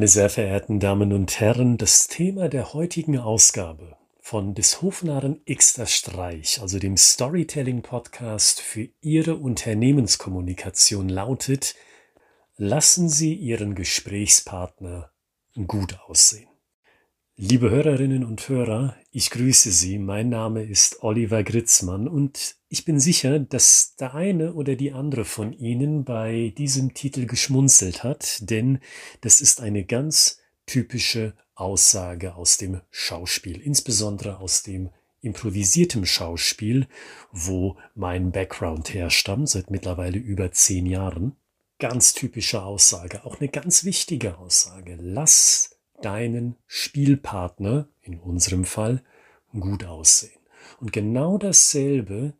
Meine sehr verehrten Damen und Herren, das Thema der heutigen Ausgabe von des Hofnarren Xter Streich, also dem Storytelling Podcast für Ihre Unternehmenskommunikation lautet, lassen Sie Ihren Gesprächspartner gut aussehen. Liebe Hörerinnen und Hörer, ich grüße Sie. Mein Name ist Oliver Gritzmann und ich bin sicher, dass der eine oder die andere von Ihnen bei diesem Titel geschmunzelt hat, denn das ist eine ganz typische Aussage aus dem Schauspiel, insbesondere aus dem improvisiertem Schauspiel, wo mein Background herstammt, seit mittlerweile über zehn Jahren. Ganz typische Aussage, auch eine ganz wichtige Aussage. Lass deinen Spielpartner, in unserem Fall, gut aussehen. Und genau dasselbe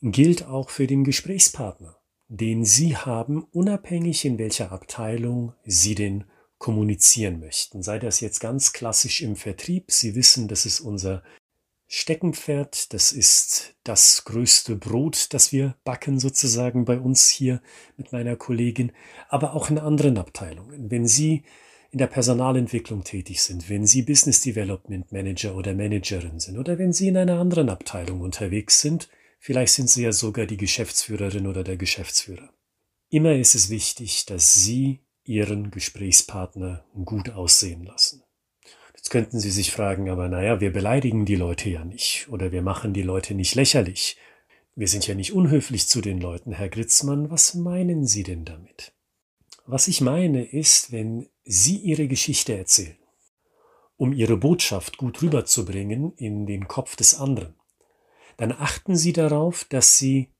gilt auch für den Gesprächspartner, den Sie haben, unabhängig in welcher Abteilung Sie den kommunizieren möchten. Sei das jetzt ganz klassisch im Vertrieb. Sie wissen, das ist unser Steckenpferd. Das ist das größte Brot, das wir backen sozusagen bei uns hier mit meiner Kollegin, aber auch in anderen Abteilungen. Wenn Sie in der Personalentwicklung tätig sind, wenn Sie Business Development Manager oder Managerin sind oder wenn Sie in einer anderen Abteilung unterwegs sind, vielleicht sind Sie ja sogar die Geschäftsführerin oder der Geschäftsführer. Immer ist es wichtig, dass Sie Ihren Gesprächspartner gut aussehen lassen. Jetzt könnten Sie sich fragen, aber naja, wir beleidigen die Leute ja nicht oder wir machen die Leute nicht lächerlich. Wir sind ja nicht unhöflich zu den Leuten, Herr Gritzmann. Was meinen Sie denn damit? Was ich meine ist, wenn Sie Ihre Geschichte erzählen, um Ihre Botschaft gut rüberzubringen in den Kopf des anderen, dann achten Sie darauf, dass Sie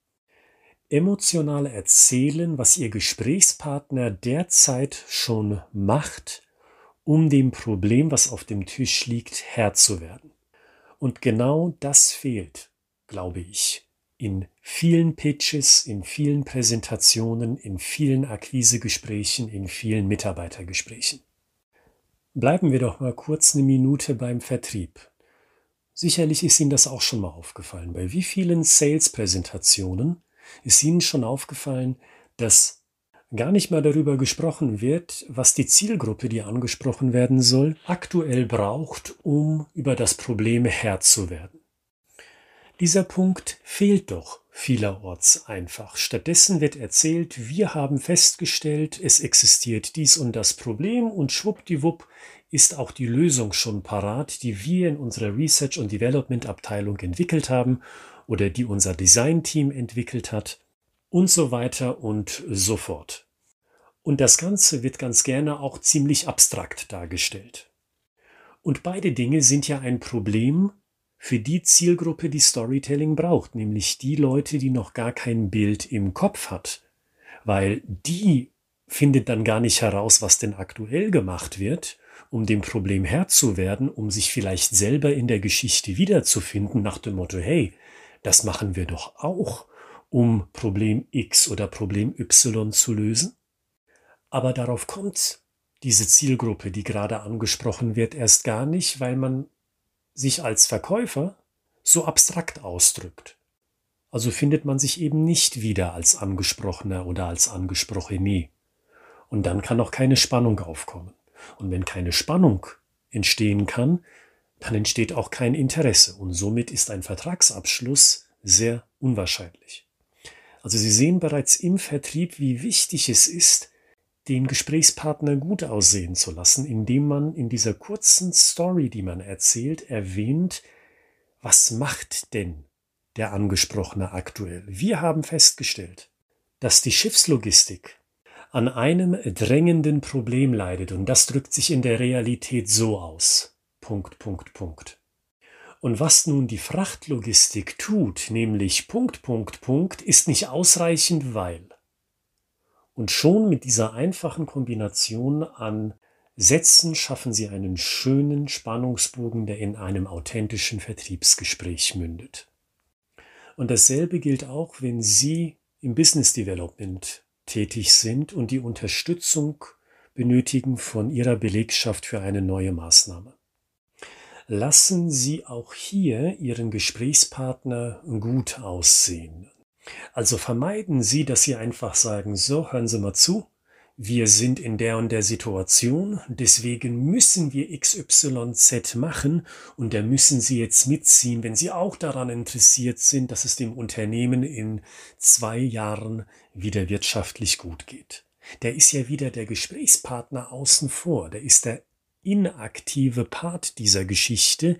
emotional erzählen, was Ihr Gesprächspartner derzeit schon macht, um dem Problem, was auf dem Tisch liegt, Herr zu werden. Und genau das fehlt, glaube ich, in vielen Pitches, in vielen Präsentationen, in vielen Akquisegesprächen, in vielen Mitarbeitergesprächen. Bleiben wir doch mal kurz eine Minute beim Vertrieb. Sicherlich ist Ihnen das auch schon mal aufgefallen. Bei wie vielen Sales-Präsentationen ist Ihnen schon aufgefallen, dass gar nicht mal darüber gesprochen wird, was die Zielgruppe, die angesprochen werden soll, aktuell braucht, um über das Problem Herr zu werden. Dieser Punkt fehlt doch vielerorts einfach. Stattdessen wird erzählt, wir haben festgestellt, es existiert dies und das Problem und schwuppdiwupp ist auch die Lösung schon parat, die wir in unserer Research und Development Abteilung entwickelt haben oder die unser Design-Team entwickelt hat und so weiter und so fort. Und das Ganze wird ganz gerne auch ziemlich abstrakt dargestellt. Und beide Dinge sind ja ein Problem, für die Zielgruppe, die Storytelling braucht, nämlich die Leute, die noch gar kein Bild im Kopf hat, weil die findet dann gar nicht heraus, was denn aktuell gemacht wird, um dem Problem Herr zu werden, um sich vielleicht selber in der Geschichte wiederzufinden, nach dem Motto, hey, das machen wir doch auch, um Problem X oder Problem Y zu lösen. Aber darauf kommt diese Zielgruppe, die gerade angesprochen wird, erst gar nicht, weil man sich als Verkäufer so abstrakt ausdrückt. Also findet man sich eben nicht wieder als Angesprochener oder als Angesprochene. Und dann kann auch keine Spannung aufkommen. Und wenn keine Spannung entstehen kann, dann entsteht auch kein Interesse. Und somit ist ein Vertragsabschluss sehr unwahrscheinlich. Also Sie sehen bereits im Vertrieb, wie wichtig es ist, den Gesprächspartner gut aussehen zu lassen, indem man in dieser kurzen Story, die man erzählt, erwähnt, was macht denn der Angesprochene aktuell? Wir haben festgestellt, dass die Schiffslogistik an einem drängenden Problem leidet und das drückt sich in der Realität so aus. Punkt, Punkt, Punkt. Und was nun die Frachtlogistik tut, nämlich Punkt, Punkt, Punkt, ist nicht ausreichend, weil und schon mit dieser einfachen Kombination an Sätzen schaffen Sie einen schönen Spannungsbogen, der in einem authentischen Vertriebsgespräch mündet. Und dasselbe gilt auch, wenn Sie im Business Development tätig sind und die Unterstützung benötigen von Ihrer Belegschaft für eine neue Maßnahme. Lassen Sie auch hier Ihren Gesprächspartner gut aussehen. Also vermeiden Sie, dass Sie einfach sagen, so, hören Sie mal zu, wir sind in der und der Situation, deswegen müssen wir XYZ machen und da müssen Sie jetzt mitziehen, wenn Sie auch daran interessiert sind, dass es dem Unternehmen in zwei Jahren wieder wirtschaftlich gut geht. Der ist ja wieder der Gesprächspartner außen vor, der ist der inaktive Part dieser Geschichte,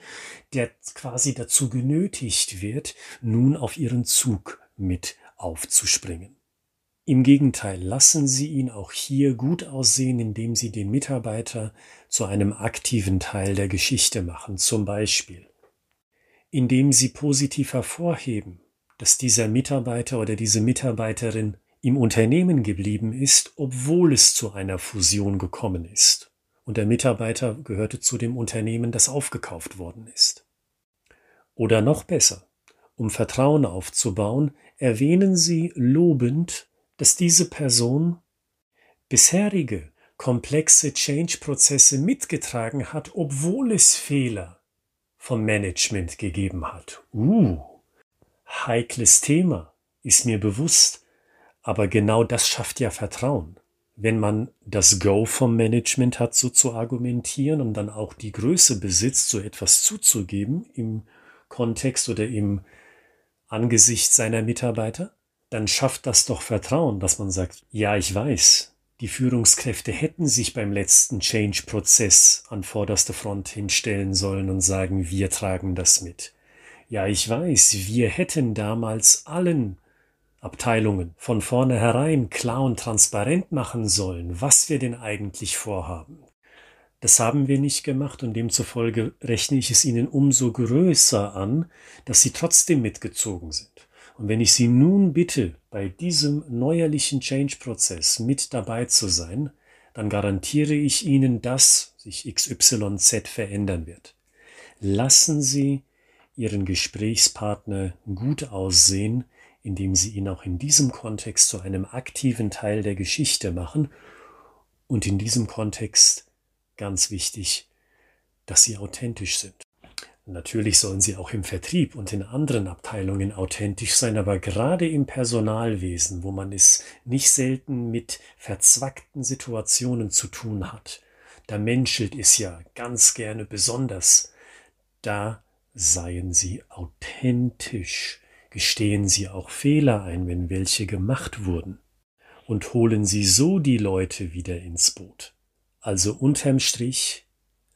der quasi dazu genötigt wird, nun auf ihren Zug mit aufzuspringen. Im Gegenteil, lassen Sie ihn auch hier gut aussehen, indem Sie den Mitarbeiter zu einem aktiven Teil der Geschichte machen, zum Beispiel indem Sie positiv hervorheben, dass dieser Mitarbeiter oder diese Mitarbeiterin im Unternehmen geblieben ist, obwohl es zu einer Fusion gekommen ist und der Mitarbeiter gehörte zu dem Unternehmen, das aufgekauft worden ist. Oder noch besser, um Vertrauen aufzubauen, erwähnen Sie lobend, dass diese Person bisherige komplexe Change-Prozesse mitgetragen hat, obwohl es Fehler vom Management gegeben hat. Uh, heikles Thema, ist mir bewusst, aber genau das schafft ja Vertrauen. Wenn man das Go vom Management hat, so zu argumentieren und dann auch die Größe besitzt, so etwas zuzugeben im Kontext oder im Angesicht seiner Mitarbeiter, dann schafft das doch Vertrauen, dass man sagt, ja, ich weiß, die Führungskräfte hätten sich beim letzten Change-Prozess an vorderster Front hinstellen sollen und sagen, wir tragen das mit. Ja, ich weiß, wir hätten damals allen Abteilungen von vornherein klar und transparent machen sollen, was wir denn eigentlich vorhaben. Das haben wir nicht gemacht und demzufolge rechne ich es ihnen umso größer an, dass sie trotzdem mitgezogen sind. Und wenn ich Sie nun bitte, bei diesem neuerlichen Change-Prozess mit dabei zu sein, dann garantiere ich Ihnen, dass sich XYZ verändern wird. Lassen Sie Ihren Gesprächspartner gut aussehen, indem Sie ihn auch in diesem Kontext zu einem aktiven Teil der Geschichte machen und in diesem Kontext ganz wichtig, dass Sie authentisch sind. Natürlich sollen sie auch im Vertrieb und in anderen Abteilungen authentisch sein, aber gerade im Personalwesen, wo man es nicht selten mit verzwackten Situationen zu tun hat, da menschelt es ja ganz gerne besonders, da seien sie authentisch, gestehen sie auch Fehler ein, wenn welche gemacht wurden, und holen sie so die Leute wieder ins Boot. Also unterm Strich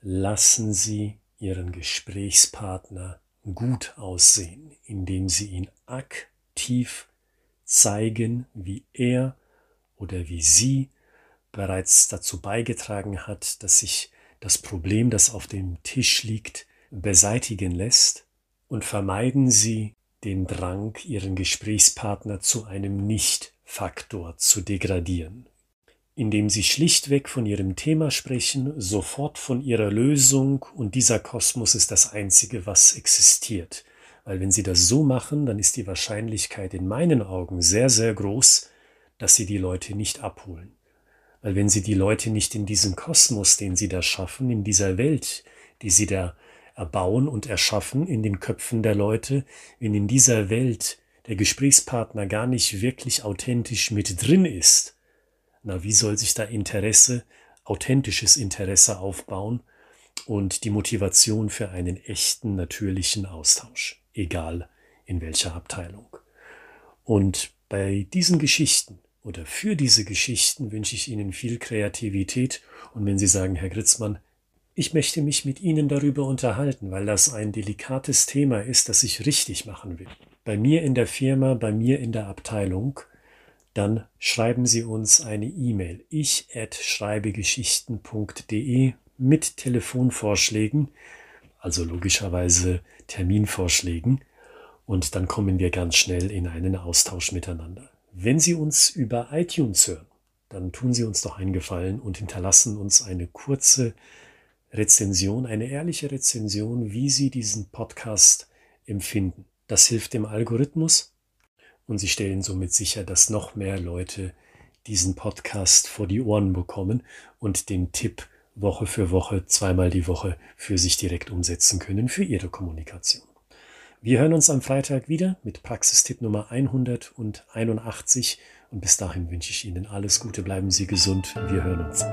lassen sie ihren Gesprächspartner gut aussehen, indem sie ihn aktiv zeigen, wie er oder wie sie bereits dazu beigetragen hat, dass sich das Problem, das auf dem Tisch liegt, beseitigen lässt. Und vermeiden Sie den Drang, Ihren Gesprächspartner zu einem Nicht-Faktor zu degradieren indem sie schlichtweg von ihrem Thema sprechen, sofort von ihrer Lösung und dieser Kosmos ist das Einzige, was existiert. Weil wenn sie das so machen, dann ist die Wahrscheinlichkeit in meinen Augen sehr, sehr groß, dass sie die Leute nicht abholen. Weil wenn sie die Leute nicht in diesen Kosmos, den sie da schaffen, in dieser Welt, die sie da erbauen und erschaffen, in den Köpfen der Leute, wenn in dieser Welt der Gesprächspartner gar nicht wirklich authentisch mit drin ist, na, wie soll sich da Interesse, authentisches Interesse aufbauen und die Motivation für einen echten, natürlichen Austausch, egal in welcher Abteilung. Und bei diesen Geschichten oder für diese Geschichten wünsche ich Ihnen viel Kreativität und wenn Sie sagen, Herr Gritzmann, ich möchte mich mit Ihnen darüber unterhalten, weil das ein delikates Thema ist, das ich richtig machen will. Bei mir in der Firma, bei mir in der Abteilung, dann schreiben Sie uns eine E-Mail ich at schreibegeschichten.de mit Telefonvorschlägen, also logischerweise Terminvorschlägen, und dann kommen wir ganz schnell in einen Austausch miteinander. Wenn Sie uns über iTunes hören, dann tun Sie uns doch einen Gefallen und hinterlassen uns eine kurze Rezension, eine ehrliche Rezension, wie Sie diesen Podcast empfinden. Das hilft dem Algorithmus und sie stellen somit sicher, dass noch mehr Leute diesen Podcast vor die Ohren bekommen und den Tipp Woche für Woche, zweimal die Woche für sich direkt umsetzen können für ihre Kommunikation. Wir hören uns am Freitag wieder mit Praxistipp Nummer 181 und bis dahin wünsche ich Ihnen alles Gute, bleiben Sie gesund, wir hören uns.